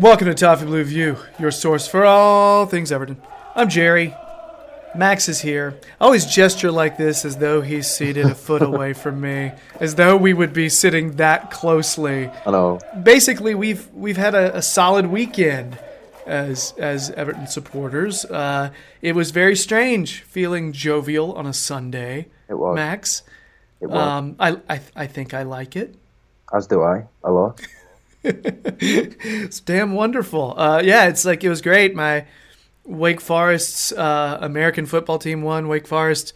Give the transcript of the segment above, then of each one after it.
Welcome to Toffee Blue View, your source for all things Everton. I'm Jerry. Max is here. I always gesture like this as though he's seated a foot away from me, as though we would be sitting that closely. Know. Basically, we've we've had a, a solid weekend as as Everton supporters. Uh, it was very strange feeling jovial on a Sunday. It was. Max. It was. Um, I, I I think I like it. As do I. A lot. It's damn wonderful. Uh, yeah, it's like it was great. My Wake Forest's uh, American football team won. Wake Forest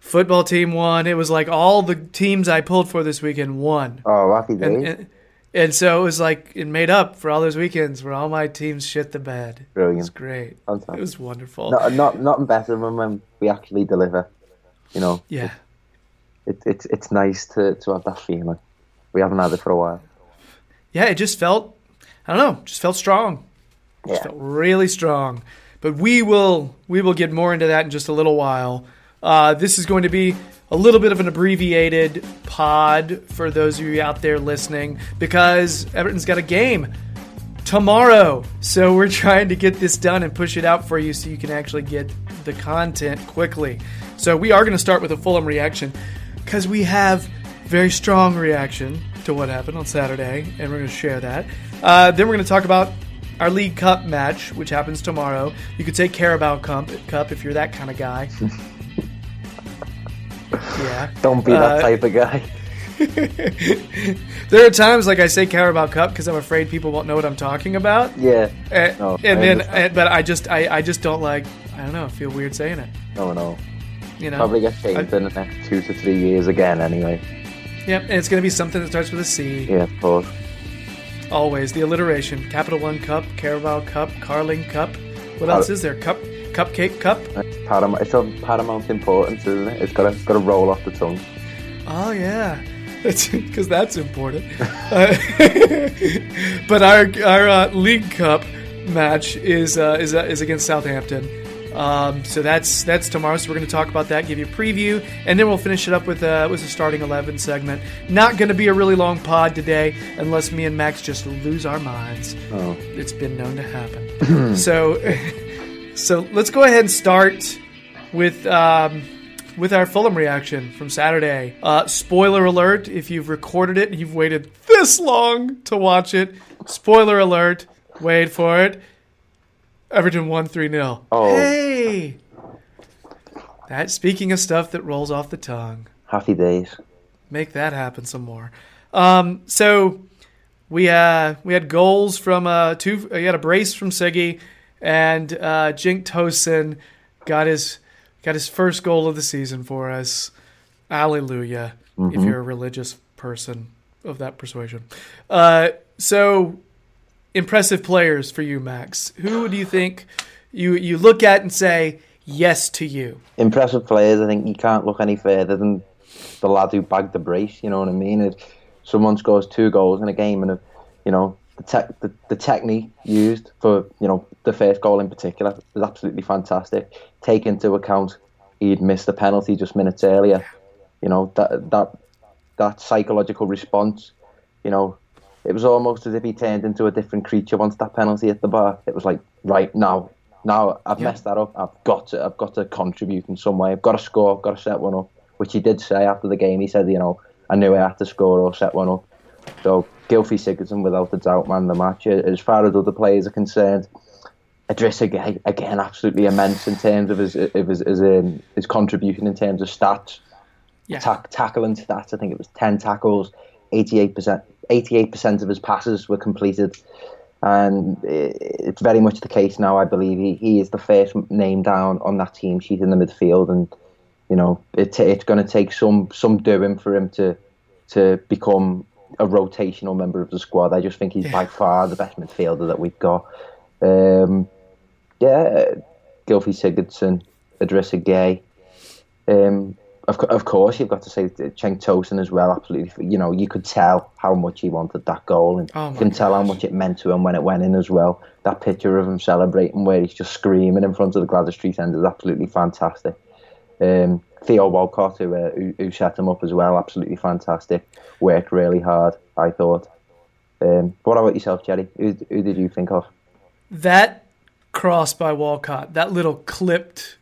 football team won. It was like all the teams I pulled for this weekend won. Oh, happy days. And, and, and so it was like it made up for all those weekends where all my teams shit the bed. It was Brilliant. great. Fantastic. It was wonderful. Not, not, nothing better than when we actually deliver. You know, yeah. it, it's it's nice to, to have that feeling. We haven't had it for a while. Yeah, it just felt, I don't know, just felt strong. Just Yeah. felt really strong. But we will we will get more into that in just a little while. Uh, this is going to be a little bit of an abbreviated pod for those of you out there listening because Everton's got a game tomorrow. So we're trying to get this done and push it out for you so you can actually get the content quickly. So we are going to start with a Fulham reaction because we have very strong reaction to what happened on Saturday, and we're going to share that. Uh, then we're going to talk about our League Cup match, which happens tomorrow. You could say Carabao Cup, Cup if you're that kind of guy. yeah. Don't be Uh, that type of guy. There are times like I say Carabao Cup because I'm afraid people won't know what I'm talking about. Yeah. And, No, and then, and, but I just, I, I just don't like. I don't know. Feel weird saying it. No, no. You know. Probably get changed in the next two to three years again, anyway. Yep. And it's going to be something that starts with a C. Yeah, of course. Always the alliteration. Capital One Cup, Carabao Cup, Carling Cup. What else is there? Cup, Cupcake Cup. It's paramount, it's of paramount importance, isn't it? It's got to, got to roll off the tongue. Oh yeah, because that's important. Uh, but our our uh, League Cup match is uh, is uh, is against Southampton. Um, so that's that's tomorrow. So we're going to talk about that, give you a preview, and then we'll finish it up with uh, with a starting eleven segment. Not going to be a really long pod today, unless me and Max just lose our minds. Oh. It's been known to happen. so so let's go ahead and start with. Um, with our Fulham reaction from Saturday. Uh, spoiler alert: if you've recorded it and you've waited this long to watch it, spoiler alert. Wait for it. Everton won three 0 Oh. Hey, that speaking of stuff that rolls off the tongue, Happy days. make that happen some more. Um, so we uh, we had goals from uh, two. Uh, we had a brace from Siggy, and uh, Cenk Tosun got his got his first goal of the season for us. Alleluia! If you're a religious person of that persuasion. Uh, so impressive players for you, Max. Who do you think you you look at and say yes to you? Impressive players. I think you can't look any further than the lad who bagged the brace. You know what I mean? If someone scores two goals in a game and, uh, you know, the, tech the, the technique used for, you know, the first goal in particular was absolutely fantastic. Take into account he'd missed the penalty just minutes earlier. You know, that that that psychological response, you know, it was almost as if he turned into a different creature once that penalty hit the bar. It was like, right now, now I've Yeah. messed that up. I've got to, I've got to contribute in some way. I've got to score. I've got to set one up. Which he did say after the game. He said, you know, I knew I had to score or set one up. So Gylfi Sigurdsson, without a doubt, man the match. As far as other players are concerned, Idrissa Gueye, again, absolutely immense in terms of his of his his, um, his contribution in terms of stats Yeah. tack, tackling stats. I think it was ten tackles, eighty eight percent, eighty eight percent of his passes were completed, and it's very much the case now. I believe he, he is the first name down on that team sheet in the midfield, and you know it, it's going to take some some doing for him to to become a rotational member of the squad. I just think he's by far the best midfielder that we've got. Um, yeah, Gylfi Sigurdsson, Idrissa Gueye. Um, of, of course, you've got to say Cenk Tosun as well. Absolutely, you know, you could tell how much he wanted that goal, and Oh you can tell how much it meant to him when it went in as well. That picture of him celebrating, where he's just screaming in front of the Gladys Street end, is absolutely fantastic. Um, Theo Walcott, who, uh, who who set him up as well, absolutely fantastic. Worked really hard, I thought. Um, what about yourself, Jerry? Who, who did you think of? That cross by Walcott, that little clipped.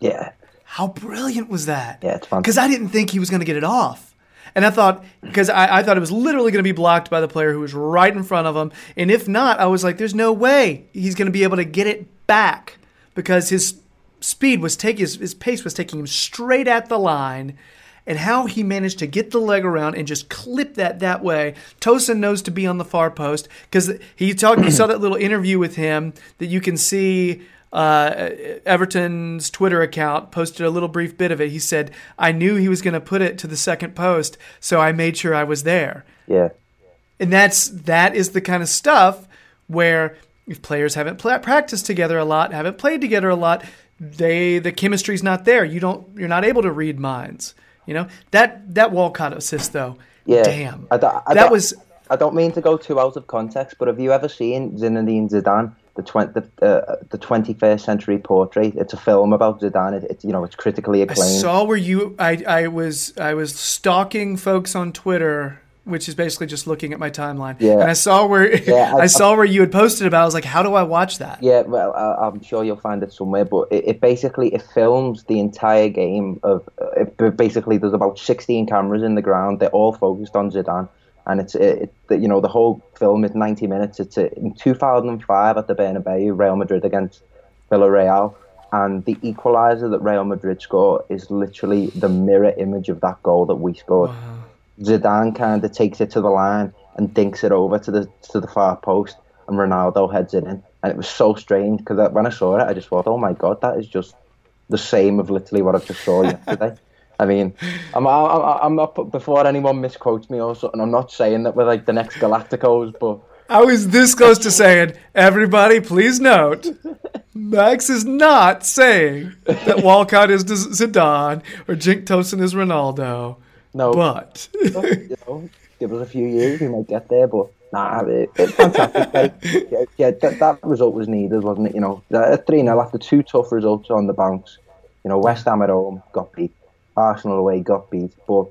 Yeah, How brilliant was that? Yeah, it's fantastic. Because I didn't think he was going to get it off. And I thought, because I, I thought it was literally going to be blocked by the player who was right in front of him. And if not, I was like, there's no way he's going to be able to get it back because his speed was taking, his, his pace was taking him straight at the line. And how he managed to get the leg around and just clip that that way. Tosun knows to be on the far post because he talked. you saw that little interview with him that you can see uh, Everton's Twitter account posted a little brief bit of it. He said, I knew he was going to put it to the second post, so I made sure I was there. yeah, And that's that is the kind of stuff where if players haven't pla practiced together a lot, haven't played together a lot, they the chemistry's not there. You don't you're not able to read minds. You know that that Walcott assist though. yeah. Damn, I don't- I that was I don't mean to go too out of context, but have you ever seen Zinedine Zidane, the twen- the, uh, the 21st century portrait? It's a film about Zidane. It, it's you know it's critically acclaimed I saw where you I, I was I was stalking folks on Twitter, which is basically just looking at my timeline. Yeah. And I saw where Yeah, I- I, saw where you had posted about. it. I was like, how do I watch that? Yeah, well, I, I'm sure you'll find it somewhere, but it, it basically it films the entire game of. It, it basically, there's about 16 cameras in the ground. They're all focused on Zidane, and it's it, it, you know the whole film is 90 minutes. It's uh in 2005 at the Bernabeu, Real Madrid against Villarreal, and the equaliser that Real Madrid score is literally the mirror image of that goal that we scored. Zidane kind of takes it to the line and dinks it over to the to the far post, and Ronaldo heads it in. And it was so strange because when I saw it, I just thought, "Oh my god, that is just the same of literally what I just saw yesterday." I mean, I'm, I'm I'm not before anyone misquotes me or something. I'm not saying that we're like the next Galacticos, but I was this close to saying, everybody, please note, Max is not saying that Walcott is Zidane or Cenk Tosun is Ronaldo. no, But you know, give us a few years, we might get there. But nah, it, it's fantastic. like, yeah, yeah that, that result was needed, wasn't it? You know, a three 0 after two tough results on the bounce. You know, West Ham at home got beat, Arsenal away got beat, but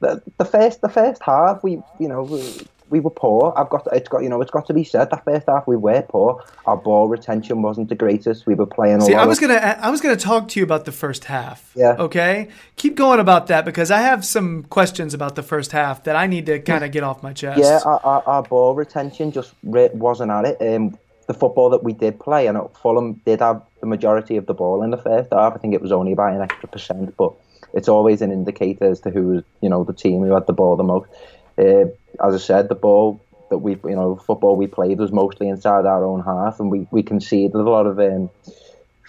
the, the first the first half we you know we, we were poor. I've got it's got you know it's got to be said that first half we were poor. Our ball retention wasn't the greatest. We were playing See. I was of, gonna I was gonna talk to you about the first half. Yeah. Okay. Keep going about that because I have some questions about the first half that I need to kind of get off my chest. Yeah, our, our, our ball retention just wasn't at it. Um, the football that we did play, and Fulham did have the majority of the ball in the first half. I think it was only about an extra percent, but it's always an indicator as to who was, you know, the team who had the ball the most. Uh, as I said, the ball that we, you know, football we played was mostly inside our own half, and we, we conceded a lot of um,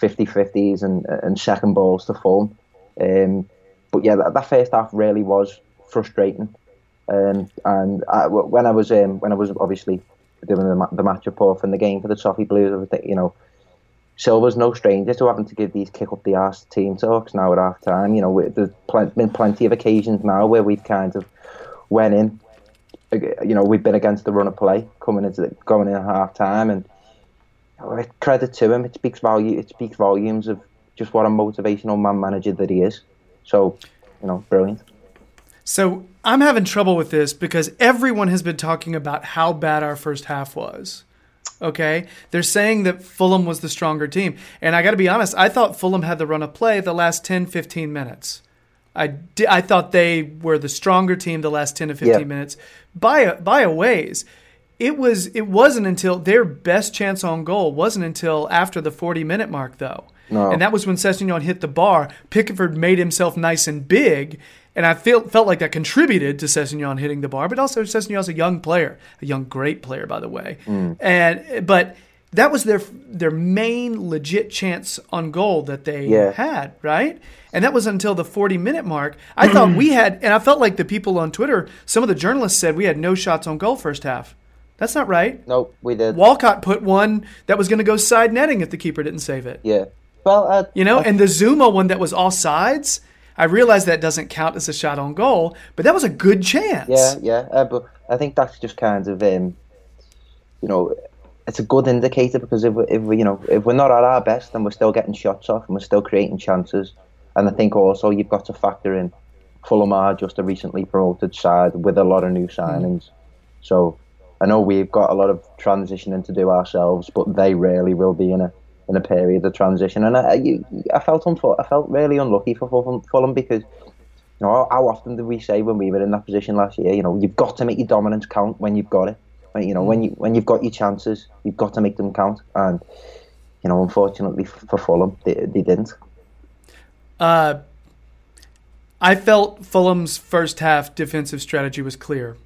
50-50s and, and second balls to Fulham. Um, but yeah, that, that first half really was frustrating. Um, and I, when I was um, when I was obviously doing the, the match report from the game for the Toffee Blues, I was you know, Silva's no stranger to having to give these kick up the arse team talks now at half time. You know, there's pl- been plenty of occasions now where we've kind of went in. You know, we've been against the run of play coming into the, going in at half time, and credit to him. It speaks value. It speaks volumes of just what a motivational man manager that he is. So, you know, brilliant. So I'm having trouble with this because everyone has been talking about how bad our first half was. Okay. They're saying that Fulham was the stronger team. And I got to be honest, I thought Fulham had the run of play the last 10, 15 minutes. I, di- I thought they were the stronger team the last 10 to 15 Yeah. minutes by a, by a ways. It was it wasn't until their best chance on goal wasn't until after the 40 minute mark though. No. And that was when Sessegnon hit the bar. Pickford made himself nice and big, and I feel, felt like that contributed to Sessegnon hitting the bar. But also, Sessegnon's a young player, a young great player, by the way. And but that was their their main legit chance on goal that they Yeah. had, right? And that was until the 40 minute mark. I thought we had, and I felt like the people on Twitter, some of the journalists said we had no shots on goal first half. That's not right. No, we did. Walcott put one that was going to go side netting if the keeper didn't save it. Yeah. Well, uh, You know, I- and the Zouma one that was all sides. I realize that doesn't count as a shot on goal, but that was a good chance. Yeah, yeah. Uh, but I think that's just kind of, um, you know, it's a good indicator because if we, if we, you know, if we're not at our best, then we're still getting shots off and we're still creating chances. And I think also you've got to factor in Fulham are just a recently promoted side with a lot of new signings. Mm. So I know we've got a lot of transitioning to do ourselves, but they really will be in a in a period of transition. And I, I, I felt unfo- I felt really unlucky for Fulham, Fulham because you know how often did we say when we were in that position last year? You know, you've got to make your dominance count when you've got it. You know, when you when you've got your chances, you've got to make them count. And you know, unfortunately for Fulham, they, they didn't. Uh, I felt Fulham's first half defensive strategy was clear.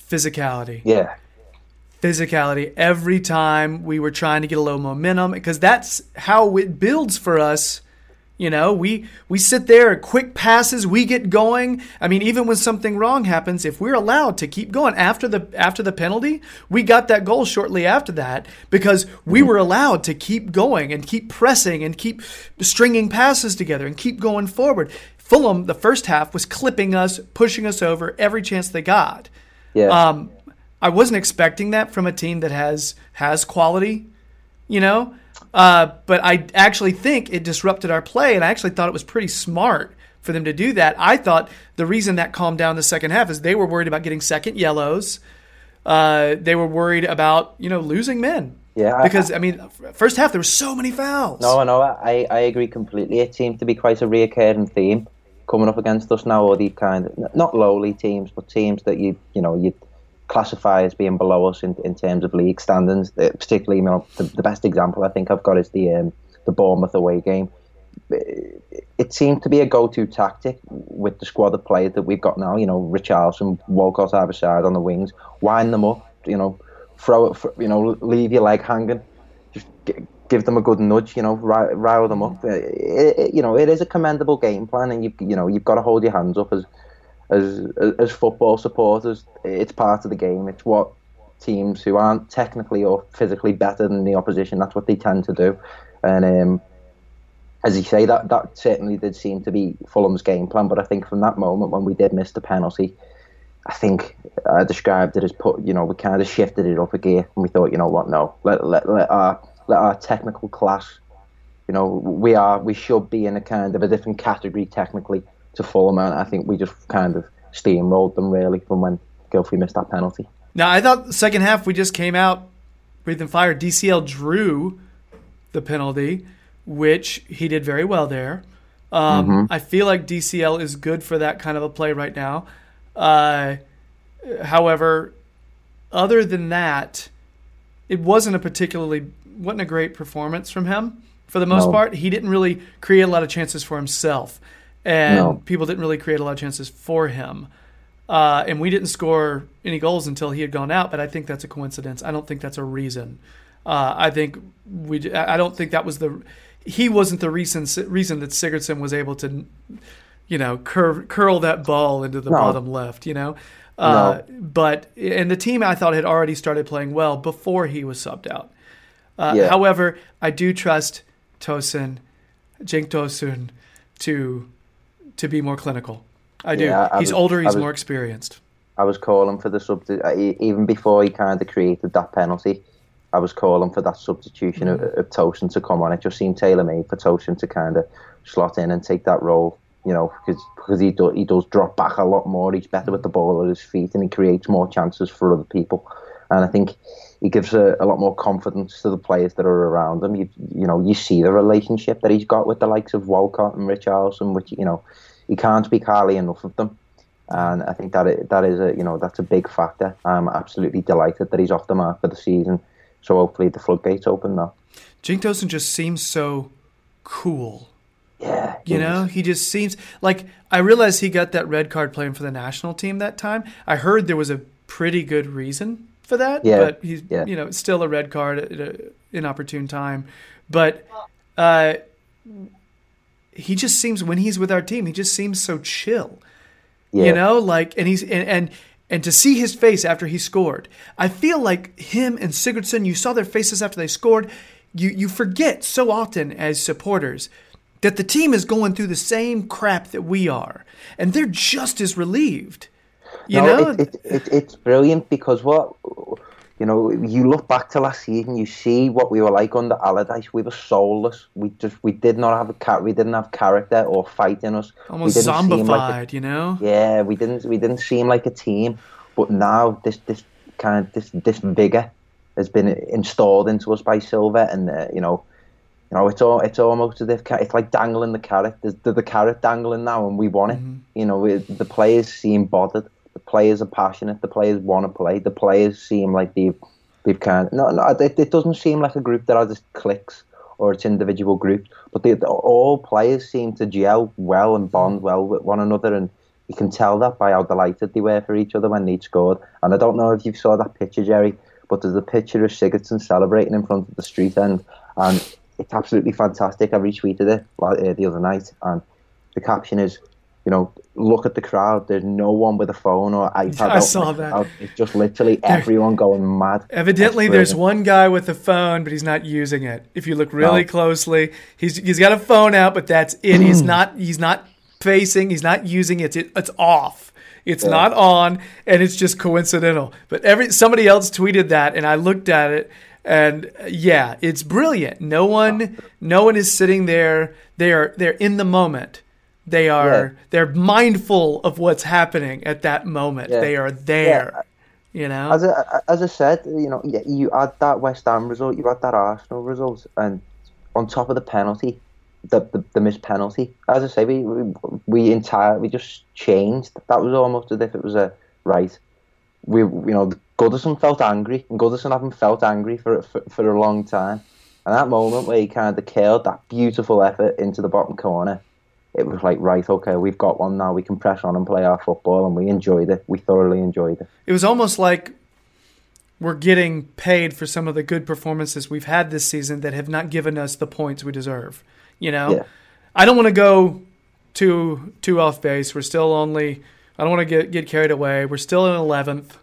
Physicality. Yeah. Physicality. Every time we were trying to get a little momentum, because that's how it builds for us you know, we we sit there, quick passes, we get going. I mean, even when something wrong happens, if we're allowed to keep going after the after the penalty, we got that goal shortly after that because we were allowed to keep going and keep pressing and keep stringing passes together and keep going forward. Fulham, the first half was clipping us, pushing us over every chance they got. Yeah. Um, I wasn't expecting that from a team that has has quality, you know. Uh, but I actually think it disrupted our play, and I actually thought it was pretty smart for them to do that. I thought the reason that calmed down the second half is they were worried about getting second yellows. Uh, they were worried about you know losing men. Yeah, because I, I, mean, first half there were so many fouls. No, no, I, I agree completely. It seemed to be quite a reoccurring theme coming up against us now. All these kind of not lowly teams, but teams that you you know you classify as being below us in, in terms of league standings. Uh, particularly, you know, the, the best example I think I've got is the um, the Bournemouth away game. It seemed to be a go-to tactic with the squad of players that we've got now. You know, Richarlison, Walcott either side on the wings, wind them up. You know, throw it. You know, leave your leg hanging. Just give them a good nudge. You know, rile them up. It, it, you know, it is a commendable game plan, and you you know you've got to hold your hands up as as as football supporters, it's part of the game. It's what teams who aren't technically or physically better than the opposition, that's what they tend to do. And um, as you say, that that certainly did seem to be Fulham's game plan. But I think from that moment when we did miss the penalty, I think I described it as put. You know, we kind of shifted it up a gear, and we thought, you know what, no, let let, let our let our technical class. You know, we are we should be in a kind of a different category technically to Fulham, and I think we just kind of steamrolled them really from when Gylfi missed that penalty. Now I thought the second half we just came out breathing fire. DCL drew the penalty, which he did very well there. Um, mm-hmm. I feel like DCL is good for that kind of a play right now. Uh, however, other than that, it wasn't a particularly wasn't a great performance from him for the most no. part. He didn't really create a lot of chances for himself and no. people didn't really create a lot of chances for him. Uh, and we didn't score any goals until he had gone out. But I think that's a coincidence. I don't think that's a reason. Uh, I think we. I don't think that was the. He wasn't the reason reason that Sigurdsson was able to, you know, curve, curl that ball into the no. bottom left. You know, uh, no. but and the team I thought had already started playing well before he was subbed out. Uh, yeah. However, I do trust Tosun, Cenk Tosun, to to be more clinical. I do. Yeah, I he's was, older. He's was, more experienced. I was calling for the substitute even before he kind of created that penalty. I was calling for that substitution mm. of, of Tosun to come on. It just seemed tailor made for Tosun to kind of slot in and take that role. You know, because because he do, he does drop back a lot more. He's better with the ball at his feet, and he creates more chances for other people. And I think he gives a, a lot more confidence to the players that are around him. You you know, you see the relationship that he's got with the likes of Walcott and Richarlison, which you know you can't speak highly enough of them. And I think that it, that is a you know that's a big factor. I'm absolutely delighted that he's off the mark for the season. So hopefully the floodgates open now. Cenk Tosun just seems so cool. Yeah, you know, he just seems like I realized he got that red card playing for the national team that time. I heard there was a pretty good reason for that, yeah, but he's yeah. you know still a red card at an inopportune time. But uh, he just seems when he's with our team, he just seems so chill. Yeah. You know, like and he's and, and and to see his face after he scored, I feel like him and Sigurdsson, you saw their faces after they scored. You you forget so often as supporters that the team is going through the same crap that we are, and they're just as relieved. You no, know, it, it, it, it's brilliant because what you know, you look back to last season, you see what we were like under Allardyce. We were soulless. We just we did not have a cat. We didn't have character or fight in us. almost we didn't seem zombified. like a- you know, yeah, we didn't we didn't seem like a team. But now this this kind of this this vigor has been installed into us by Silva, and uh, you know, you know, it's all it's almost as if it's like dangling the carrot. There's the, the carrot dangling now, and we want it. You know, we, the players seem bothered. The players are passionate. The players want to play. The players seem like they've they've kind of no no. It, it doesn't seem like a group that are just clicks or it's individual groups, but they, all players seem to gel well and bond well with one another, and you can tell that by how delighted they were for each other when they scored. And I don't know if you saw that picture, Jerry, but there's a picture of Sigurdsson celebrating in front of the street end, and it's absolutely fantastic. I retweeted it uh, the other night, and the caption is, you know, look at the crowd. There's no one with a phone or iPad. I saw that. crowd. It's just literally everyone going mad. Evidently, there's one guy with a phone, but he's not using it. If you look really No. closely, he's he's got a phone out, but that's it. he's not he's not facing. He's not using it. It- It's off. It's not on, and it's just coincidental. But every somebody else tweeted that, and I looked at it, and yeah, it's brilliant. No one, no one is sitting there. They are they're in the moment. They are Yeah. they're mindful of what's happening at that moment. Yeah. They are there. You know. As I, as I said, you know, you had that West Ham result, you had that Arsenal result, and on top of the penalty, the the, the missed penalty. As I say, we we, we entire we just changed. That was almost as if it was a right. We you know Goodison felt angry, and Goodison haven't felt angry for for, for a long time. And that moment where he kind of curled that beautiful effort into the bottom corner, it was like right, okay, we've got one now. We can press on and play our football, and we enjoyed it. We thoroughly enjoyed it. it was almost like we're getting paid for some of the good performances we've had this season that have not given us the points we deserve. You know, Yeah. I don't want to go too too off base. We're still only. I don't want to get get carried away. We're still in eleventh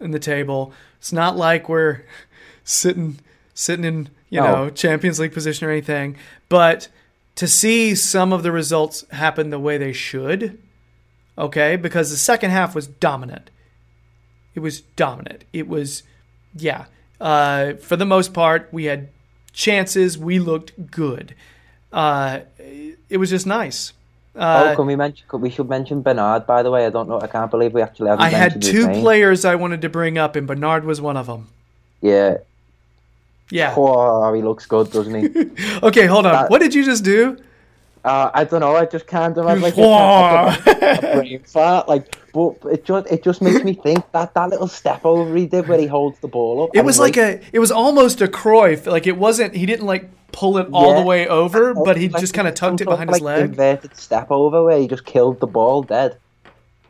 in the table. It's not like we're sitting sitting in you No. know Champions League position or anything. But to see some of the results happen the way they should, okay, because the second half was dominant. It was dominant. It was, yeah. Uh, for the most part, we had chances. We looked good. Uh, it was just nice. Uh, oh, can we mention? Could we should mention Bernard. By the way, I don't know. I can't believe we actually. I had two players I wanted to bring up, and Bernard was one of them. Yeah. Yeah. Oh, he looks good, doesn't he? Okay, hold on. That- What did you just do? uh, I don't know. I just kind of had like a, a brain fart. Like, but it just it just makes me think that that little step over he did where he holds the ball up. It was like a. It was almost a Cruyff. Like it wasn't. He didn't like pull it all the way over, but he like just kind of tucked it behind his like, leg. Inverted step over where he just killed the ball dead,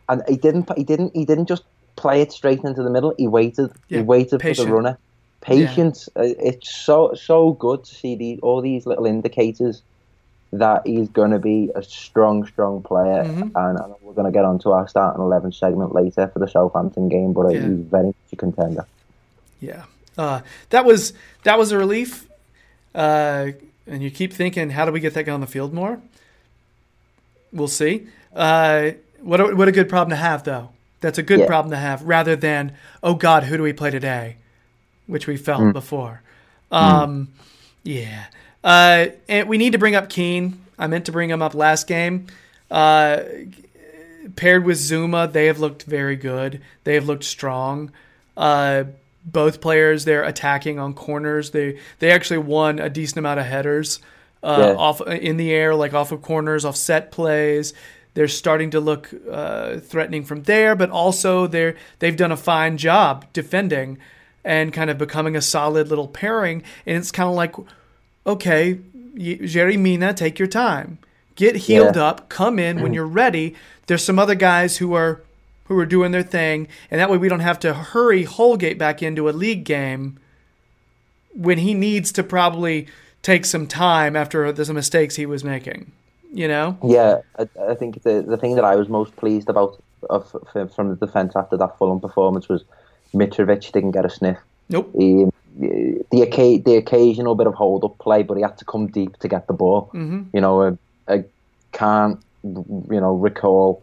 and he didn't. He didn't. He didn't just play it straight into the middle. He waited. Yeah, he waited patient. for the runner. Patience. Uh, It's so so good to see these all these little indicators that he's going to be a strong, strong player. Mm-hmm. And, and we're going to get onto our starting eleven segment later for the Southampton game, but Yeah. he's very much a contender. Yeah, uh, that was that was a relief. Uh, and you keep thinking, how do we get that guy on the field more? We'll see. Uh, what a, what a good problem to have, though. That's a good Yeah. problem to have, rather than oh God, who do we play today, which we felt Mm. before. Um, Yeah, uh, and we need to bring up Keane. I meant to bring him up last game. Uh, paired with Zouma, they have looked very good. They have looked strong. Uh, both players they're attacking on corners. They they actually won a decent amount of headers uh, Yeah. off in the air, like off of corners, off set plays. They're starting to look uh, threatening from there, but also they're they've done a fine job defending and kind of becoming a solid little pairing. And it's kind of like, okay, Yerry Mina, take your time, get healed Yeah. up, come in when mm. you're ready. There's some other guys who are who are doing their thing, and that way we don't have to hurry Holgate back into a league game when he needs to probably take some time after the some mistakes he was making. You know? Yeah, I, I think the the thing that I was most pleased about of, from the defence after that Fulham performance was Mitrovic didn't get a sniff. Nope. He, the the occasional bit of hold up play, but he had to come deep to get the ball. Mm-hmm. You know, I, I can't you know recall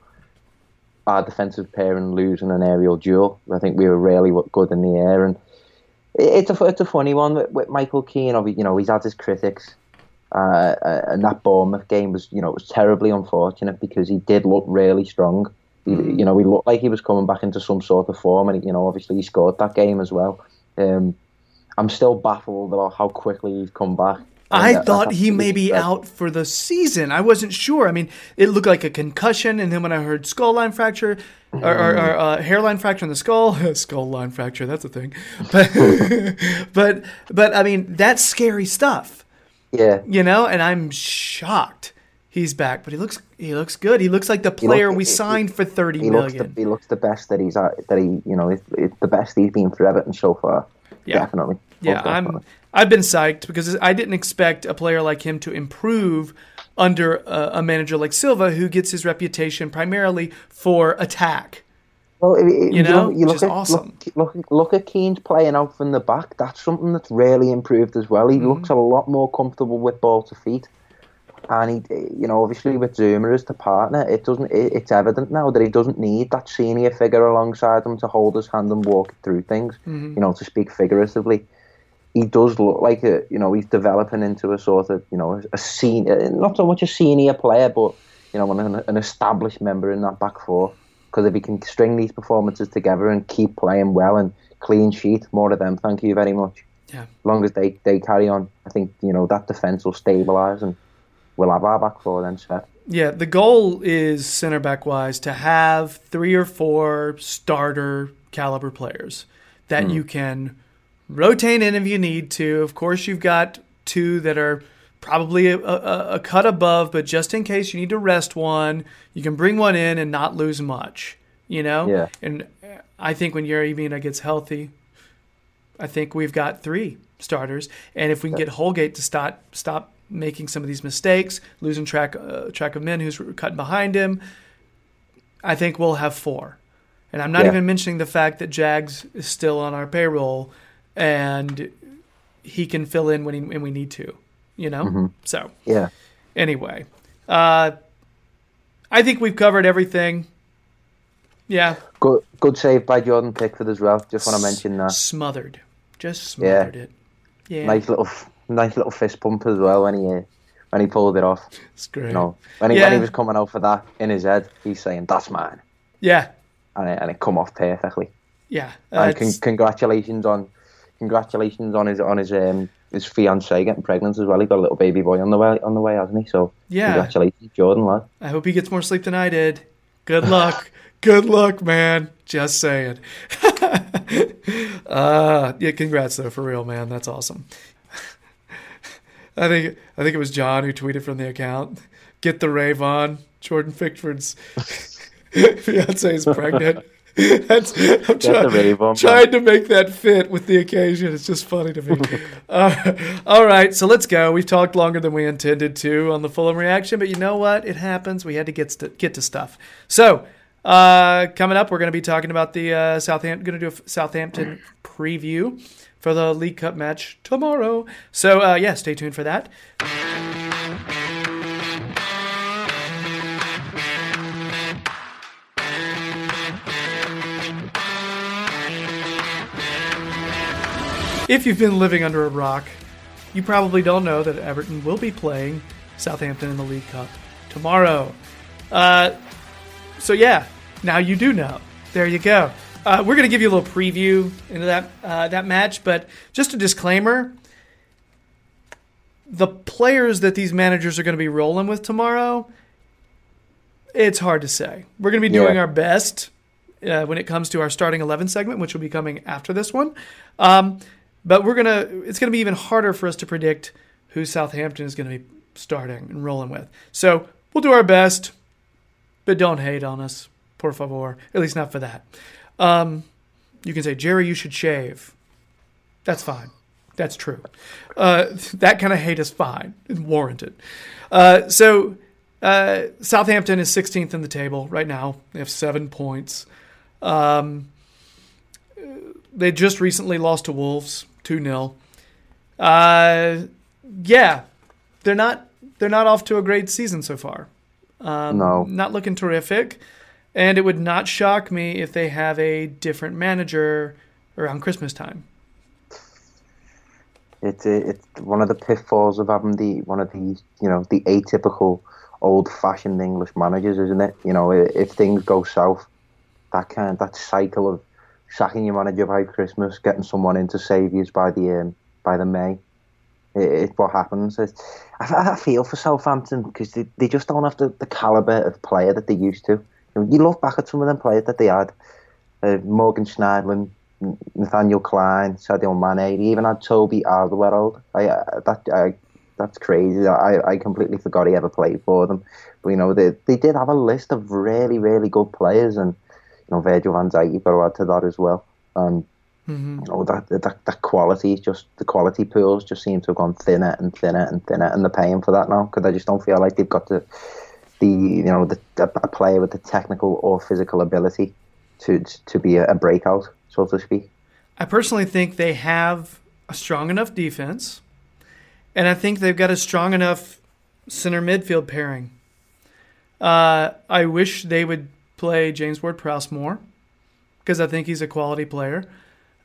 our defensive pairing losing an aerial duel. I think we were really good in the air, and it's a it's a funny one with, with Michael Keane. You know, he's had his critics, uh, uh, and that Bournemouth game was you know it was terribly unfortunate because he did look really strong. He, Mm. You know, he looked like he was coming back into some sort of form, and you know, obviously he scored that game as well. Um, I'm still baffled about how quickly he's come back. I And thought he may be out for the season. I wasn't sure. I mean, it looked like a concussion, and then when I heard skull line fracture or, or, or uh, hairline fracture in the skull, skull line fracture, that's a thing. But but but I mean, that's scary stuff, Yeah, you know. And I'm shocked he's back, but he looks he looks good. He looks like the player we he- signed for thirty he looks the, he looks the best that he's at, that he you know it's, it's the best he's been for Everton so far. Yeah. Definitely. Yeah, Most I'm. definitely. I've been psyched because I didn't expect a player like him to improve under a, a manager like Silva, who gets his reputation primarily for attack. Well, it, it- You know, you which look is at, awesome. Look, look, look at Keane's playing out from the back. That's something that's really improved as well. He Mm-hmm. looks a lot more comfortable with ball to feet, and he, you know, obviously with Zouma as the partner, it doesn't. It, it's evident now that he doesn't need that senior figure alongside him to hold his hand and walk through things. Mm-hmm. You know, to speak figuratively. He does look like a, you know, he's developing into a sort of, you know, a senior, not so much a senior player, but you know, an, an established member in that back four. Because if he can string these performances together and keep playing well and clean sheet, more of them. Thank you very much. Yeah. As long as they, they carry on, I think you know that defense will stabilise and we'll have our back four then set. Yeah, the goal is center back wise to have three or four starter caliber players that hmm. you can rotate in if you need to. Of course, you've got two that are probably a, a, a cut above, but just in case you need to rest one, you can bring one in and not lose much. You know, Yeah. And uh, I think when Yerry Mina gets healthy, I think we've got three starters, and if we can get Holgate to stop stop making some of these mistakes, losing track uh, track of men who's cutting behind him, I think we'll have four. And I'm not Yeah. even mentioning the fact that Jags is still on our payroll, and he can fill in when he, when we need to. You know, so Yeah. anyway, uh, I think we've covered everything. Yeah, Good good save by Jordan Pickford as well. Just want to mention that. smothered, just Yeah. smothered it. Yeah, Nice little nice little fist pump as well when he uh, when he pulled it off. it's great. You know, when he when he was coming out for that in his head, he's saying that's mine, Yeah, and it, and it come off perfectly. yeah. and Uh, con- congratulations on congratulations on his on his um his fiance getting pregnant as well. He got a little baby boy on the way on the way, hasn't he? So Yeah. congratulations, Jordan lad. I hope he gets more sleep than I did. Good luck. Good luck, man. Just saying. uh, yeah, congrats though, for real, man. That's awesome. I think I think it was John who tweeted from the account. Get the rave on. Jordan Pickford's fiance is pregnant. That's, I'm try- the rave on, man. trying to make that fit with the occasion. It's just funny to me. uh, all right, so let's go. We've talked longer than we intended to on the Fulham reaction, but you know what? It happens. We had to get to, get to stuff. So uh, coming up, we're going to be talking about the uh, Southampton. Going to do a Southampton preview for the League Cup match tomorrow. So uh, yeah, stay tuned for that. If you've been living under a rock, you probably don't know that Everton will be playing Southampton in the League Cup tomorrow. Uh, so yeah, now you do know. There you go. Uh, we're going to give you a little preview into that uh, that match, but just a disclaimer: the players that these managers are going to be rolling with tomorrow, it's hard to say. We're going to be doing Yeah. our best uh, when it comes to our starting 11 segment, which will be coming after this one. Um, but we're gonna it's gonna be even harder for us to predict who Southampton is gonna be starting and rolling with. So we'll do our best, but don't hate on us, por favor. At least not for that. Um, you can say, Jerry, you should shave. That's fine. That's true. Uh, that kind of hate is fine and warranted. Uh, so uh, Southampton is 16th in the table right now. They have seven points. Um, they just recently lost to Wolves two 0 Uh, yeah, they're not they're not off to a great season so far. Um, No. not looking terrific, and it would not shock me if they have a different manager around Christmas time. It's it's one of the pitfalls of having the one of these you know the atypical old-fashioned English managers, isn't it? You know, if things go south, that kind that cycle of sacking your manager by Christmas, getting someone in to save you by the um, by the May, it, it's what happens. It's, I, I feel for Southampton because they, they just don't have the, the caliber of player that they used to. You, look back at some of them players that they had, uh, Morgan Schneiderlin, Nathaniel Clyne, Sadio Mane. They even had Toby Alderweireld. I, uh, that I, that's crazy. I, I completely forgot he ever played for them. But you know they they did have a list of really really good players, and you know Virgil van Dijk you've got to add to that as well. And you know that, that that quality is just the quality pools just seem to have gone thinner and thinner and thinner, and they're paying for that now because I just don't feel like they've got the the you know the, a player with the technical or physical ability to to be a, breakout, so to speak. I personally think they have a strong enough defense, and I think they've got a strong enough center midfield pairing. Uh, I wish they would play James Ward Prowse more because I think he's a quality player.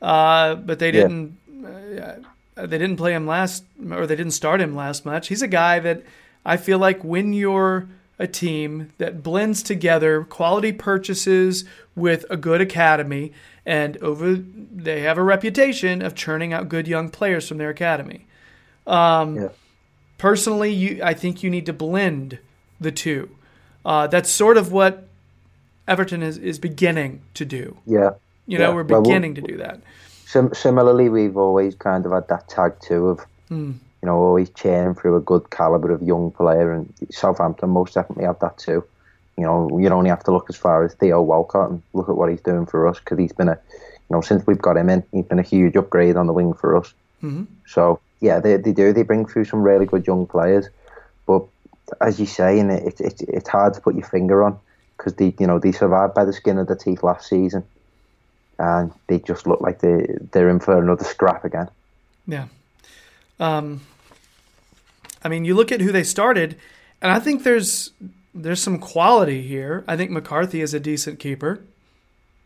Uh, but they didn't. Uh, they didn't play him last, or they didn't start him last much. He's a guy that I feel like when you're a team that blends together quality purchases with a good academy, and over they have a reputation of churning out good young players from their academy. Um, Yeah. Personally, you I think you need to blend the two. Uh, that's sort of what Everton is, is beginning to do. Yeah. You know, Yeah. we're Well, we'll- beginning to do that. Sim- similarly, we've always kind of had that tag too of you know always churning through a good caliber of young player, and Southampton most definitely have that too. You know, you only have to look as far as Theo Walcott and look at what he's doing for us because he's been a, you know, since we've got him in, he's been a huge upgrade on the wing for us. So yeah, they they do they bring through some really good young players, but as you say, and it, it, it's hard to put your finger on because they you know they survived by the skin of their teeth last season, and they just look like they they're in for another scrap again. Yeah. Um, I mean, you look at who they started, and I think there's there's some quality here. I think McCarthy is a decent keeper.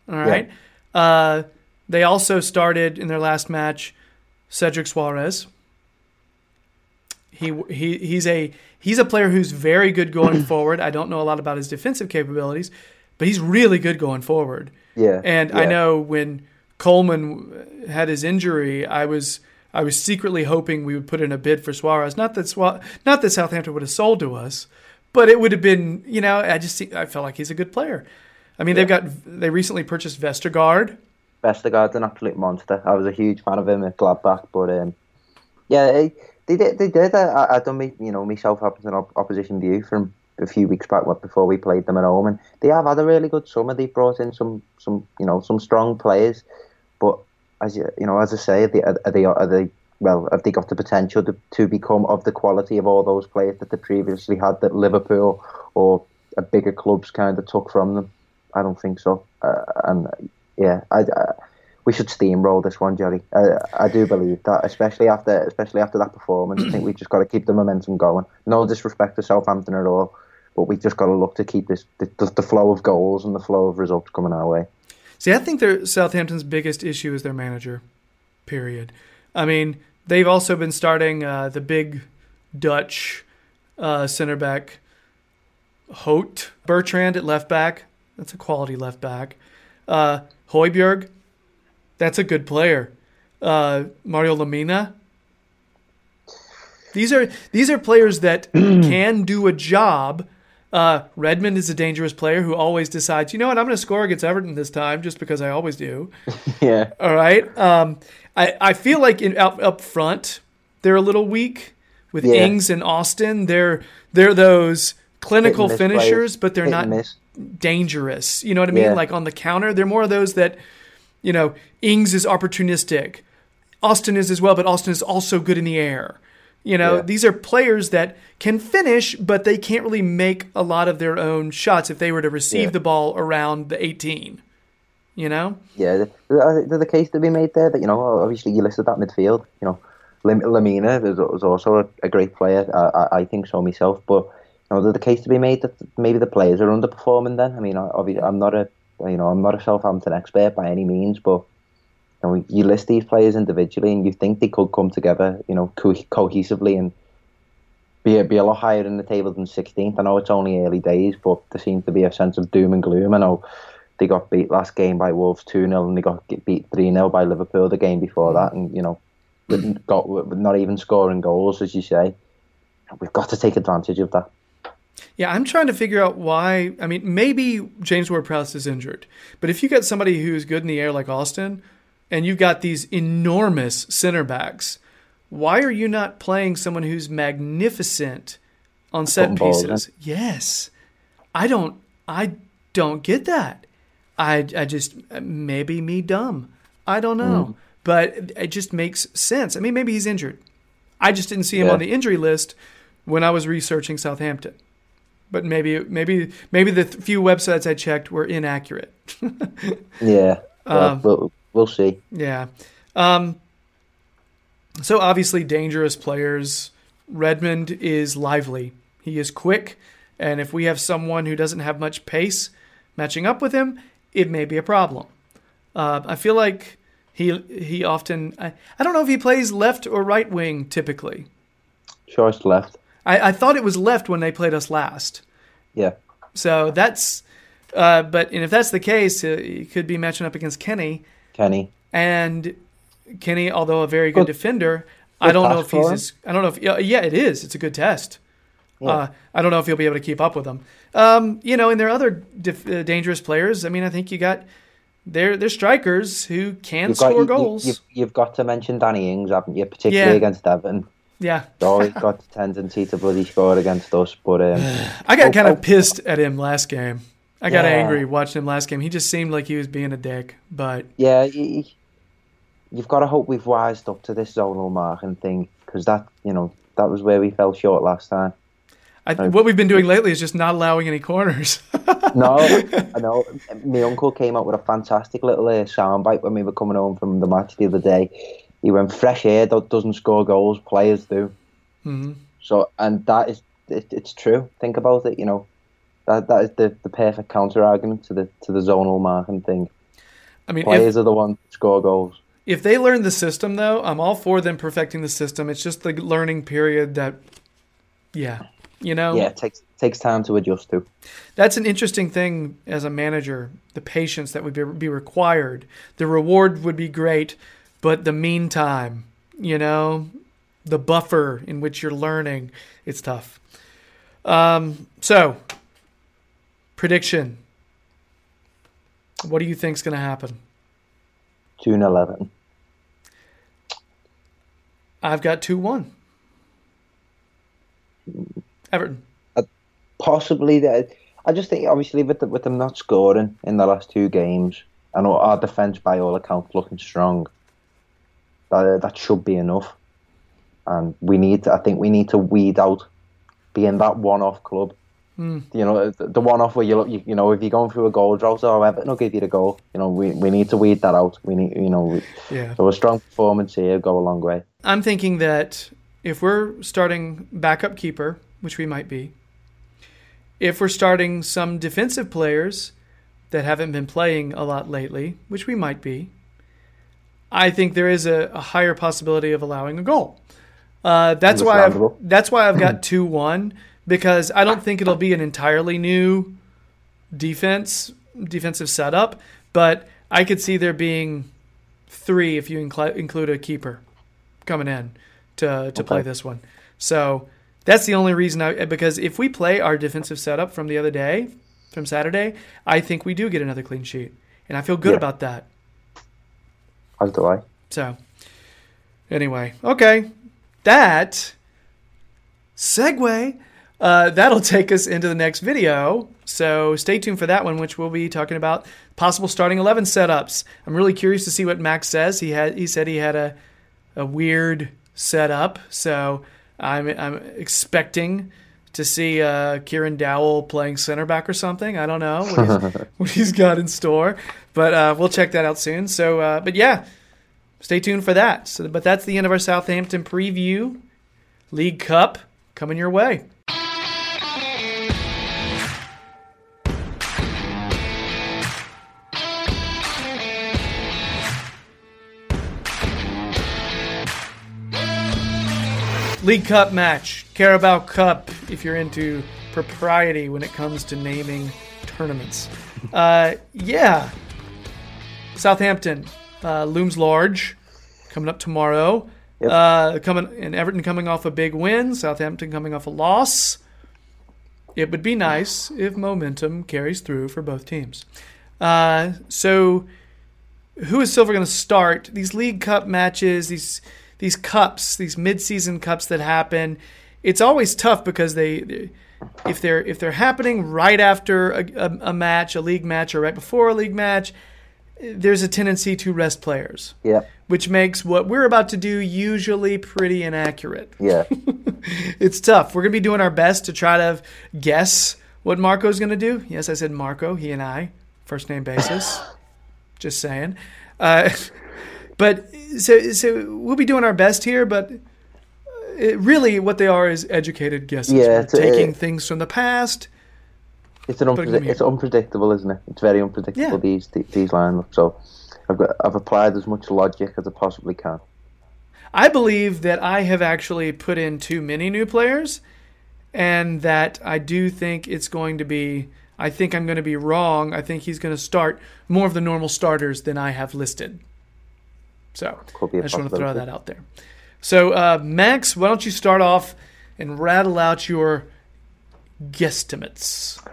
All right. Uh, they also started in their last match Cedric Soares. He he he's a he's a player who's very good going forward. I don't know a lot about his defensive capabilities, but he's really good going forward. Yeah, And I know when Coleman had his injury, I was I was secretly hoping we would put in a bid for Soares. Not that not that Southampton would have sold to us, but it would have been. You know, I just I felt like he's a good player. I mean, they've got they recently purchased Vestergaard. Vestergaard's an absolute monster. I was a huge fan of him at Gladbach, but um, yeah, they, they did. They did. I, I done me, you know, myself up an op- opposition view from a few weeks back what- before we played them at home, and they have had a really good summer. They brought in some, some, you know, some strong players, but as you, you know, as I say, are they, are they, are they well, have they got the potential to, to become of the quality of all those players that they previously had that Liverpool or bigger clubs kind of took from them? I don't think so. Uh, and yeah, I, I, we should steamroll this one, Jerry. I, I do believe that, especially after especially after that performance. I think we've just got to keep the momentum going. No disrespect to Southampton at all, but we've just got to look to keep this the, the flow of goals and the flow of results coming our way. See, I think their Southampton's biggest issue is their manager. Period. I mean, they've also been starting uh, the big Dutch uh, center back, Hoedt Bertrand at left back. That's a quality left back. Uh, Hojbjerg, that's a good player. Uh, Mario Lemina. These are these are players that can do a job. Uh, Redmond is a dangerous player who always decides, you know what, I'm going to score against Everton this time just because I always do. Yeah, All right. Um, I, I feel like in, up up front they're a little weak with Yeah. Ings and Austin. They're they're those clinical Hit and miss finishers, players. but they're Hit not dangerous. You know what I mean? Yeah. Like on the counter, they're more of those that, you know, Ings is opportunistic. Austin is as well, but Austin is also good in the air. You know, Yeah. these are players that can finish, but they can't really make a lot of their own shots if they were to receive Yeah. the ball around the 18. You know? Yeah, uh, there's a case to be made there that you know. Obviously, you listed that midfield. You know, Lam- Lemina is, is also a, a great player. I, I, I think so myself. But you know, there's a case to be made that maybe the players are underperforming. Then I mean, obviously, I'm not a you know I'm not a Southampton expert by any means, but you know, you list these players individually and you think they could come together, you know, co- cohesively and be a, be a lot higher in the table than 16th. I know it's only early days, but there seems to be a sense of doom and gloom. I know they got beat last game by Wolves 2 0 and they got beat 3 0 by Liverpool the game before mm. that. And, you know, got not even scoring goals, as you say. We've got to take advantage of that. Yeah, I'm trying to figure out why. I mean, maybe James Ward Prowse is injured, but if you get somebody who's good in the air like Austin, and you've got these enormous center backs, why are you not playing someone who's magnificent on set pieces? Yes, I don't. I don't get that. I I just maybe me dumb. I don't know, mm. but it just makes sense. I mean, maybe he's injured. I just didn't see him yeah. on the injury list when I was researching Southampton. But maybe maybe maybe the few websites I checked were inaccurate. yeah. Um, well, we'll see. Yeah. Um, so obviously, dangerous players. Redmond is lively. He is quick, and if we have someone who doesn't have much pace matching up with him, it may be a problem. Uh, I feel like he he often. I, I don't know if he plays left or right wing typically. Sure, it's left. I, I thought it was left when they played us last. Yeah. So that's. Uh, but and if that's the case, uh, he could be matching up against Kenny, Kenny. And Kenny, although a very good, good defender, good I don't know if he's as, I don't know if yeah, it is. It's a good test. Yeah. Uh, I don't know if he'll be able to keep up with them. Um, you know, and there are other dif- uh, dangerous players. I mean, I think you got they're they're strikers who can you've score got, goals. You, have you've got to mention Danny Ings, haven't you? Particularly yeah. against Everton. Yeah, always got the tendency to bloody score against us. But um, I got oh, kind of oh, pissed at him last game. I got yeah. angry watching him last game. He just seemed like he was being a dick. But yeah, he, you've got to hope we've wised up to this zonal marking thing because that you know that was where we fell short last time. I, what we've been doing lately is just not allowing any corners. no, I know. My uncle came up with a fantastic little uh, soundbite when we were coming home from the match the other day. He went, "Fresh air doesn't score goals, players do." Mm-hmm. So, and that is it, it's true. Think about it. You know, that that is the, the perfect counter argument to the to the zonal marking thing. I mean, players if, are the ones who score goals. If they learn the system, though, I'm all for them perfecting the system. It's just the learning period that, yeah, you know, yeah, it takes takes time to adjust to. That's an interesting thing as a manager. The patience that would be, be required. The reward would be great, but the meantime, you know, the buffer in which you're learning, it's tough. Um, so, prediction. What do you think is going to happen? June 11. I've got 2 1. Everton. Uh, possibly. That, I just think, obviously, with, the, with them not scoring in the last two games, and our defence, by all accounts, looking strong, that, that should be enough. And we need to, I think we need to weed out being that one off club. Mm. You know, the, the one off where you look, you, you, know, if you're going through a goal drought or Everton will give you the goal. You know, we, we need to weed that out. We need, you know, we, yeah. so a strong performance here go a long way. I'm thinking that if we're starting backup keeper, which we might be, if we're starting some defensive players that haven't been playing a lot lately, which we might be, I think there is a, a higher possibility of allowing a goal. Uh, that's why I've, that's why I've got two one because I don't think it'll be an entirely new defense defensive setup, but I could see there being three if you incl- include a keeper coming in to to okay. play this one. So that's the only reason I because if we play our defensive setup from the other day, from Saturday, I think we do get another clean sheet, and I feel good yeah. about that. As do I. So, anyway, okay, that segue. Uh, that'll take us into the next video. So stay tuned for that one, which we'll be talking about possible starting eleven setups. I'm really curious to see what Max says. He had he said he had a a weird setup. So I'm I'm expecting to see uh, Kieran Dowell playing center back or something. I don't know what he's, what he's got in store, but uh, we'll check that out soon. So, uh, but yeah, stay tuned for that. So, but that's the end of our Southampton preview. League Cup coming your way. League Cup match, Carabao Cup, if you're into propriety when it comes to naming tournaments. Uh, yeah. Southampton uh, looms large coming up tomorrow. Yep. Uh, coming and Everton coming off a big win, Southampton coming off a loss. It would be nice if momentum carries through for both teams. Uh, so, who is Silva going to start? These League Cup matches, these these cups, these mid-season cups that happen, it's always tough because they, if they're if they're happening right after a, a, a match, a league match, or right before a league match, there's a tendency to rest players, Yeah, which makes what we're about to do usually pretty inaccurate. yeah, It's tough. We're gonna be doing our best to try to guess what Marco's gonna do. Yes, I said Marco. He and I, first name basis. Just saying. Uh, but so so we'll be doing our best here, but uh, it, really what they are is educated guesses. Yeah, We're it's a- taking things from the past. it's an Putting them unpredict- here. it's unpredictable, isn't it? It's very unpredictable Yeah. these these lineups. So I've got I've applied as much logic as I possibly can. I believe that I have actually put in too many new players, and that I do think it's going to be. I think I'm going to be wrong. I think he's going to start more of the normal starters than I have listed. So Could be a I just want to throw that out there. So uh, Max, why don't you start off and rattle out your guesstimates?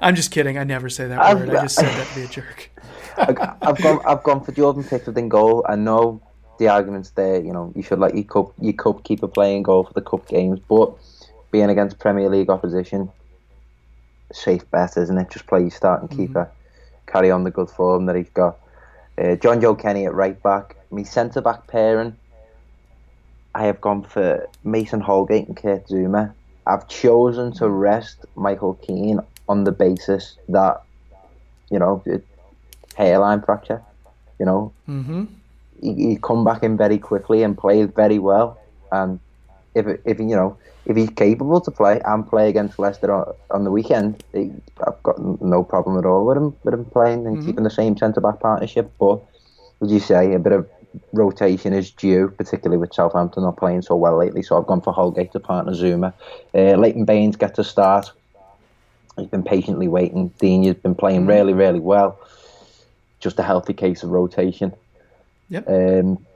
I'm just kidding. I never say that I've- word. I just said that to be a jerk. I've gone I've gone for Jordan Pickford in goal. I know the arguments there. You know, you should let your cup your cup keeper play in goal for the cup games, but being against Premier League opposition, safe bet, isn't it? Just play your starting keeper, carry on the good form that he's got. Uh, Jonjoe Kenny at right back. Me centre back pairing. I have gone for Mason Holgate and Kurt Zouma. I've chosen to rest Michael Keane on the basis that, you know, hairline fracture. You know, Mm-hmm. he, he come back in very quickly and played very well. And if if you know if he's capable to play and play against Leicester on, on the weekend, he, I've got no problem at all with him with him playing and keeping the same centre back partnership. But as you say, a bit of rotation is due, particularly with Southampton not playing so well lately. So I've gone for Holgate to partner Zouma. Uh, Leighton Baines gets a start. He's been patiently waiting. Digne has been playing really, really well. Just a healthy case of rotation. Yep. Um,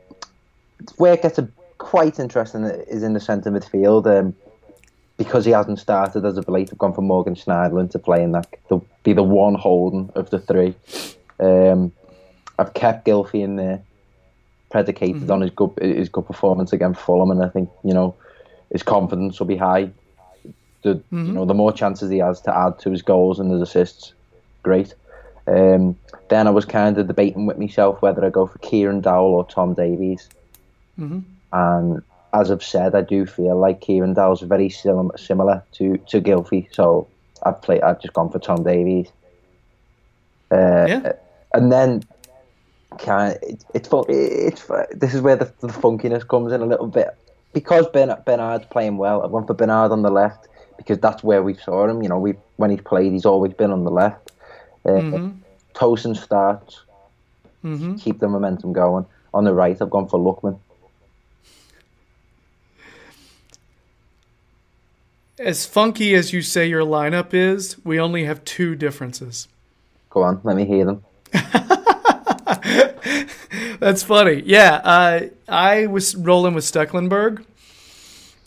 where it gets a, quite interesting is in the centre midfield. Um, because he hasn't started as of late, I've gone for Morgan Schneiderlin to play in that, to be the one holding of the three. Um, I've kept Gylfi in there, predicated on his good his good performance against Fulham, and I think you know his confidence will be high. The you know the more chances he has to add to his goals and his assists, great. Um, then I was kind of debating with myself whether I go for Kieran Dowell or Tom Davies. And as I've said, I do feel like Kieran Dowell's very sim- similar to to Gylfi, so I've played. I've just gone for Tom Davies. Uh, Yeah. and then kind it, it's fu- it's this is where the, the funkiness comes in a little bit because Ben Bernard's playing well. I went for Bernard on the left because that's where we saw him. You know, we when he's played, he's always been on the left. Uh, Tosun starts, keep the momentum going. On the right, I've gone for Lookman. As funky as you say your lineup is, we only have two differences. Go on, let me hear them. That's funny. Yeah, uh, I was rolling with Stekelenburg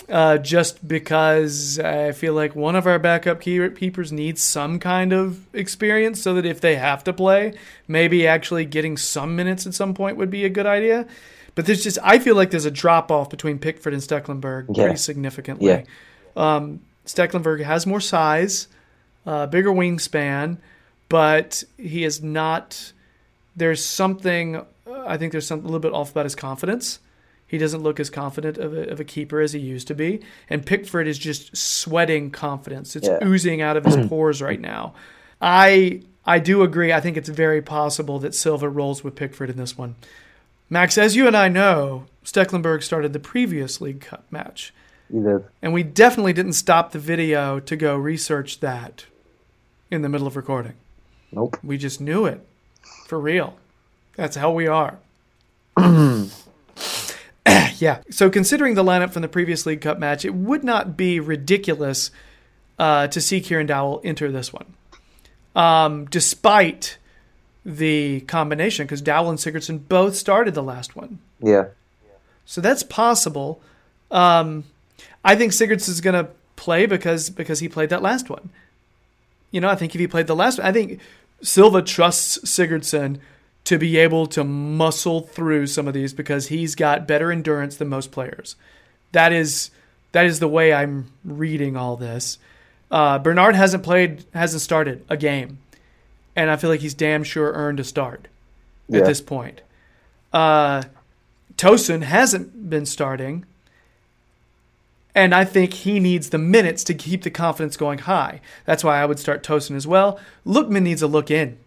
uh, just because I feel like one of our backup keepers needs some kind of experience so that if they have to play, maybe actually getting some minutes at some point would be a good idea. But there's just, I feel like there's a drop off between Pickford and Stekelenburg Yeah. pretty significantly. Yeah. Um, Stekelenburg has more size, uh, bigger wingspan, but he is not. There's something. uh, I think there's something a little bit off about his confidence. He doesn't look as confident of a, of a keeper as he used to be. And Pickford is just sweating confidence. It's Yeah. oozing out of his pores right now. I I do agree. I think it's very possible that Silva rolls with Pickford in this one. Max, as you and I know, Stekelenburg started the previous League Cup match. He did. And we definitely didn't stop the video to go research that in the middle of recording. Nope. We just knew it. For real. That's how we are. yeah. So, considering the lineup from the previous League Cup match, it would not be ridiculous uh, to see Kieran Dowell enter this one, um, despite the combination, because Dowell and Sigurdsson both started the last one. Yeah. So that's possible. Um, I think Sigurdsson's going to play because because he played that last one. You know, I think if he played the last one, I think Silva trusts Sigurdsson to be able to muscle through some of these because he's got better endurance than most players. That is that is the way I'm reading all this. Uh, Bernard hasn't played, hasn't started a game, and I feel like he's damn sure earned a start at this point. Uh, Tosun hasn't been starting, and I think he needs the minutes to keep the confidence going high. That's why I would start Tosun as well. Lookman needs a look in.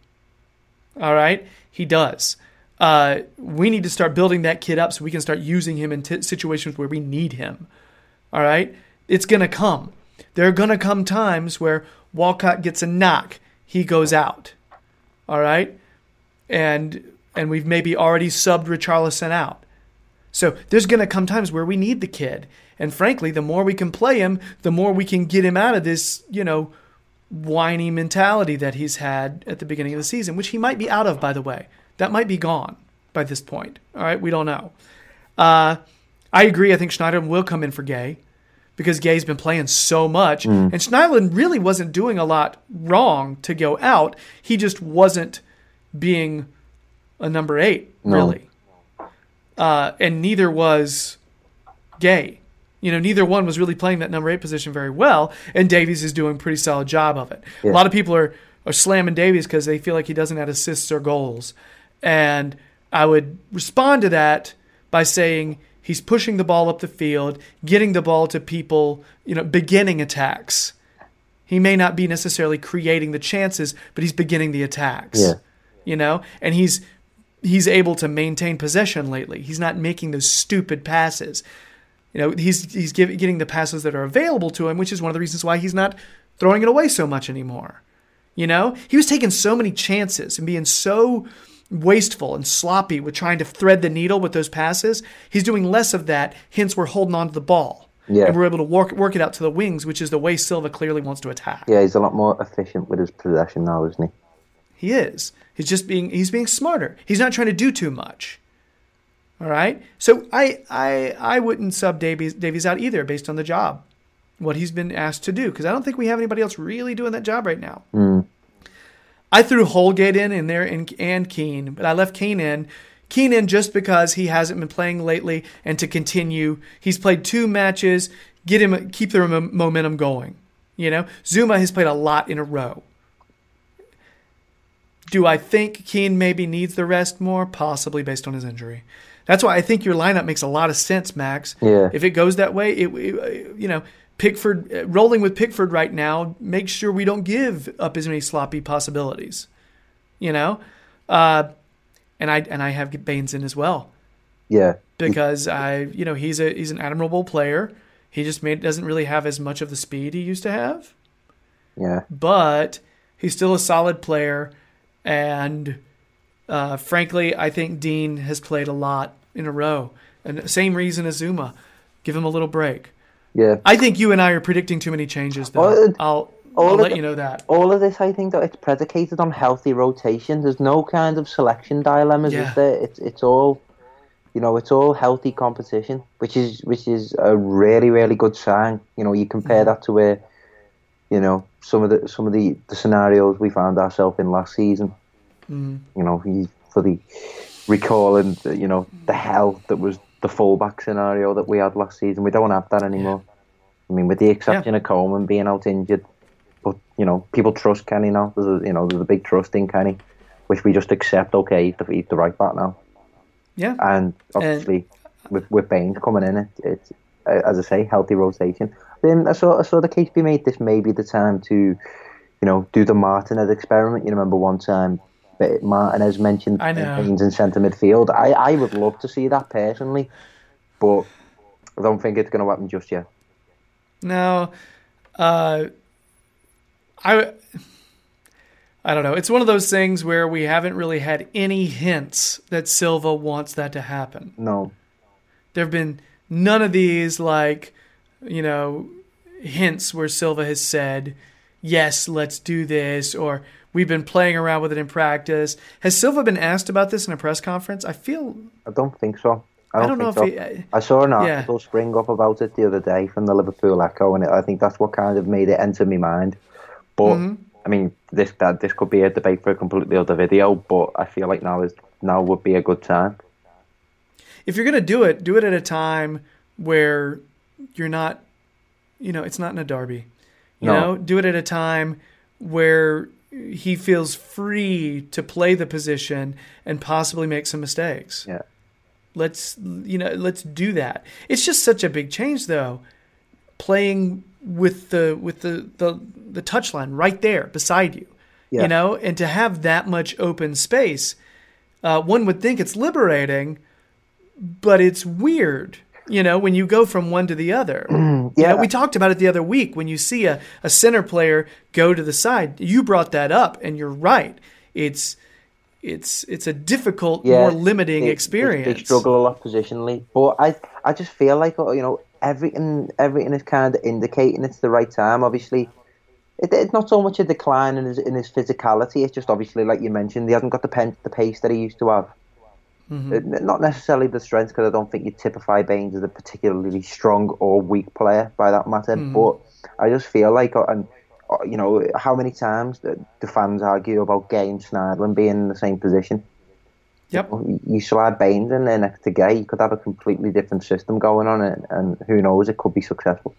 All right, he does. Uh, we need to start building that kid up so we can start using him in t- situations where we need him. All right, it's gonna come. There are gonna come times where Walcott gets a knock, he goes out. All right, and and we've maybe already subbed Richarlison out. So there's going to come times where we need the kid. And frankly, the more we can play him, the more we can get him out of this, you know, whiny mentality that he's had at the beginning of the season, which he might be out of, by the way. That might be gone by this point. All right, we don't know. Uh, I agree. I think Schneiderlin will come in for Gueye because Gueye's been playing so much. And Schneiderlin really wasn't doing a lot wrong to go out. He just wasn't being a number eight, really. Uh, and neither was Gueye. You know, neither one was really playing that number eight position very well, and Davies is doing a pretty solid job of it. A lot of people are, are slamming Davies because they feel like he doesn't have assists or goals. And I would respond to that by saying he's pushing the ball up the field, getting the ball to people, you know, beginning attacks. He may not be necessarily creating the chances, but he's beginning the attacks. Yeah. You know, and he's he's able to maintain possession lately. He's not making those stupid passes. You know, he's he's give, getting the passes that are available to him, which is one of the reasons why he's not throwing it away so much anymore. You know, he was taking so many chances and being so wasteful and sloppy with trying to thread the needle with those passes. He's doing less of that. Hence, we're holding on to the ball. Yeah. And we're able to work work it out to the wings, which is the way Silva clearly wants to attack. Yeah, he's a lot more efficient with his possession now, isn't he? He is. He's just being he's being smarter. He's not trying to do too much. All right. So I I I wouldn't sub Davies Davies out either based on the job, what he's been asked to do, because I don't think we have anybody else really doing that job right now. Mm. I threw Holgate in in there and and Keane, but I left Keane in. Keane in just because he hasn't been playing lately, and to continue, he's played two matches. Get him, keep the momentum going. You know, Zouma has played a lot in a row. Do I think Keane maybe needs the rest more? Possibly based on his injury. That's why I think your lineup makes a lot of sense, Max. Yeah. If it goes that way, it, it- you know, Pickford uh, rolling with Pickford right now makes sure we don't give up as many sloppy possibilities. You know, uh, and I and I have Baines in as well Yeah. because I, you know, he's a he's an admirable player. He just made doesn't really have as much of the speed he used to have Yeah. but he's still a solid player. And uh, frankly, I think Digne has played a lot in a row. And same reason as Zouma. Give him a little break. Yeah. I think you and I are predicting too many changes, though. I'll, all I'll let the- you know that. All of this, I think, that it's predicated on healthy rotation. There's no kind of selection dilemmas, Yeah. is there? It's it's all, you know, it's all healthy competition, which is which is a really really good sign. You know, you compare Mm-hmm. that to where, you know, some of the some of the, the scenarios we found ourselves in last season. Mm-hmm. You know, for the recalling, the, you know, the hell that was the fullback scenario that we had last season. We don't have that anymore. I mean, with the exception of Coleman being out injured, but you know, people trust Kenny now. There's a, you know, there's a big trust in Kenny, which we just accept. Okay, he's the, he's the right back now, Yeah. and obviously, with with Baines coming in. It, it's uh, as I say, healthy rotation. Then I saw I saw the case be made. This may be the time to, you know, do the Martinez experiment. You remember one time. But Martinez mentioned. Baines in centre midfield. I, I would love to see that personally, but I don't think it's going to happen just yet. No, uh, I, I don't know. It's one of those things where we haven't really had any hints that Silva wants that to happen. No, There have been none of these like, you know, hints where Silva has said, "Yes, let's do this," or "We've been playing around with it in practice." Has Silva been asked about this in a press conference? I feel I don't think so. I I don't, don't know think if so. he. I saw an Yeah. article spring up about it the other day from the Liverpool Echo, and it, I think that's what kind of made it enter my mind. But Mm-hmm. I mean, this that this could be a debate for a completely other video. But I feel like now is now would be a good time. if you're going to do it, do it at a time where you're not, you know, it's not in a derby. You No. know, do it at a time where he feels free to play the position and possibly make some mistakes. Yeah, Let's, you know, let's do that. It's just such a big change, though. Playing with the with the the the touchline right there beside you, Yeah. you know, and to have that much open space, uh, one would think it's liberating, but it's weird, you know, when you go from one to the other. You yeah. know, we talked about it the other week when you see a, a center player go to the side. You brought that up, and you're right. It's it's it's a difficult, yeah, more limiting they- they- experience. They, struggle a lot positionally, but I I just feel like uh, you know everything everything is kind of indicating it's the right time. Obviously, it, it's not so much a decline in his in his physicality. It's just obviously like you mentioned, he hasn't got the pen, the pace that he used to have. Mm-hmm. Not necessarily the strength, because I don't think you typify Baines as a particularly strong or weak player by that matter. Mm-hmm. But I just feel like, uh, and uh, you know, how many times the, fans argue about Gueye and Schneiderlin being in the same position? Yep. You- You slide Baines in there next to Gueye, you could have a completely different system going on, and, and who knows, it could be successful.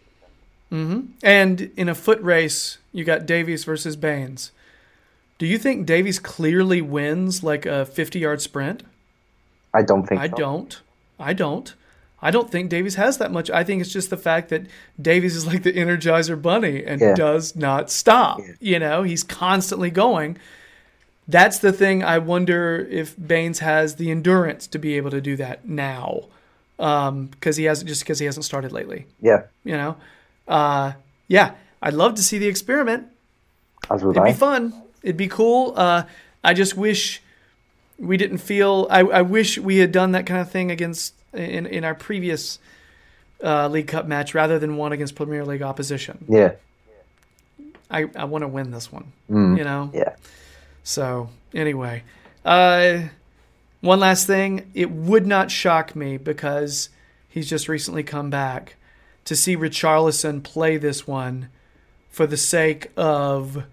And in a foot race, you got Davies versus Baines. Do you think Davies clearly wins like a 50 yard sprint? I don't think. I so. don't. I don't. I don't think Davies has that much. I think it's just the fact that Davies is like the Energizer Bunny and Yeah. does not stop. You know, he's constantly going. That's the thing. I wonder if Baines has the endurance to be able to do that now, because he hasn't just because he hasn't started lately. Yeah, You know, uh, yeah. I'd love to see the experiment. as would It'd I. be fun. It'd be cool. Uh, I just wish we didn't feel. I, I wish we had done that kind of thing against in in our previous uh, League Cup match rather than one against Premier League opposition. Yeah, I, I want to win this one. You know. yeah. So anyway, uh, one last thing. It would not shock me because he's just recently come back to see Richarlison play this one for the sake of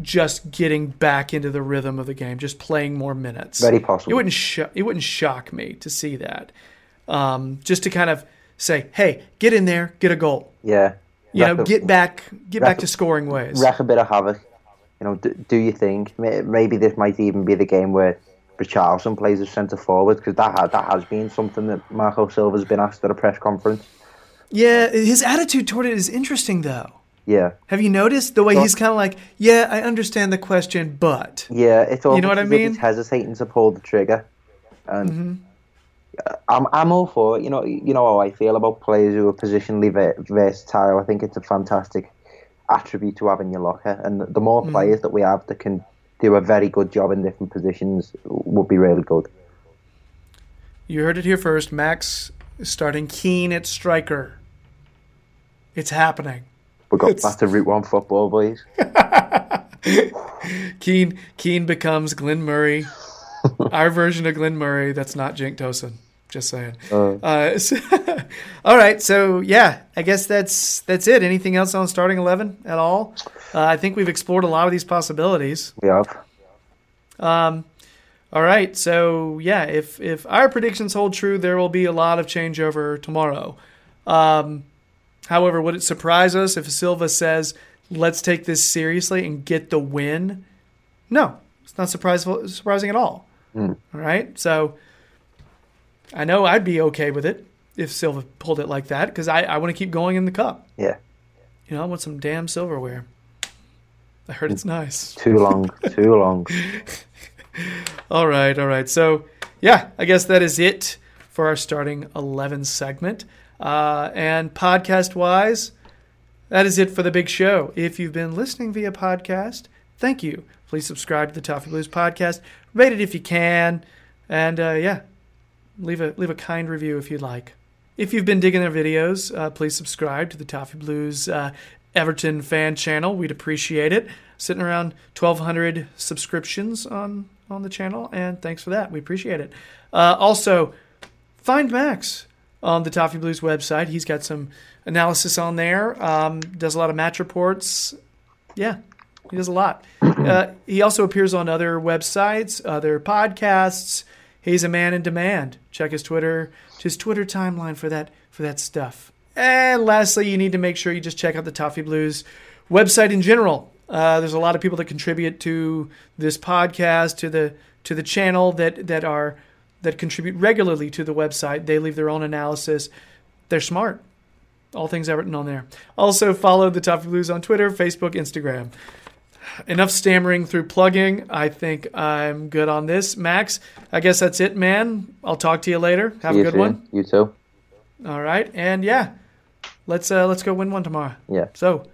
just getting back into the rhythm of the game, just playing more minutes. Very possible. It wouldn't sho- it wouldn't shock me to see that. Um, just to kind of say, hey, get in there, get a goal. Yeah. You know, a- get back, get back wreck- to scoring ways. wreck a bit of havoc. You know, do, do you think maybe this might even be the game where Richarlison plays as centre forward because that ha- that has been something that Marco Silva's been asked at a press conference. Yeah, his attitude toward it is interesting though. Yeah, Have you noticed the way he's kind of like, yeah, I understand the question, but yeah. It's all you know what I mean? He's hesitating to pull the trigger, and mm-hmm. uh, I'm I'm all for it. You know, you know how I feel about players who are positionally versatile. I think it's a fantastic attribute to have in your locker, and the more mm-hmm. players that we have that can do a very good job in different positions would be really good. you heard it here first. Max is starting Keane at striker. It's happening. We got It's- back to Route One football, boys. Keane Keane becomes Glenn Murray, our version of Glenn Murray. That's not Cenk Tosun. Just saying. Uh, so- all right, so yeah, I guess that's that's it. Anything else on starting eleven at all? Uh, I think we've explored a lot of these possibilities. We have. All right, so yeah, if if our predictions hold true, there will be a lot of changeover tomorrow. Um, however, would it surprise us if Silva says, "Let's take this seriously and get the win"? No, it's not surprising surprising at all. Hmm. All right, so I know I'd be okay with it if Silva pulled it like that because I, I want to keep going in the cup. Yeah, You know, I want some damn silverware. I heard it's hmm. nice. too long, too long. All right, all right. So, yeah, I guess that is it for our starting 11 segment. Uh, and podcast wise, that is it for the big show. If you've been listening via podcast, thank you. Please subscribe to the Toffee Blues podcast. Rate it if you can. And uh, yeah, leave a leave a kind review if you'd like. If you've been digging their videos, uh, please subscribe to the Toffee Blues uh, Everton fan channel. We'd appreciate it. Sitting around 1,200 subscriptions on on the channel, and thanks for that. We appreciate it. Uh, also, find Max on the Toffee Blues website. He's got some analysis on there. Um, does a lot of match reports. Yeah, he does a lot. Uh, he also appears on other websites, other podcasts. He's a man in demand. Check his Twitter, his Twitter timeline for that for that stuff. And lastly, you need to make sure you just check out the Toffee Blues website in general. Uh, there's a lot of people that contribute to this podcast, to the to the channel that that are that contribute regularly to the website. They leave their own analysis. They're smart. All things Everton on there. Also follow the Toffee Blues on Twitter, Facebook, Instagram. Enough stammering through plugging. I think I'm good on this. Max, I guess that's it, man. I'll talk to you later. Have See a good one. You too. All right. And yeah, let's uh let's go win one tomorrow. Yeah. So,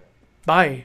bye.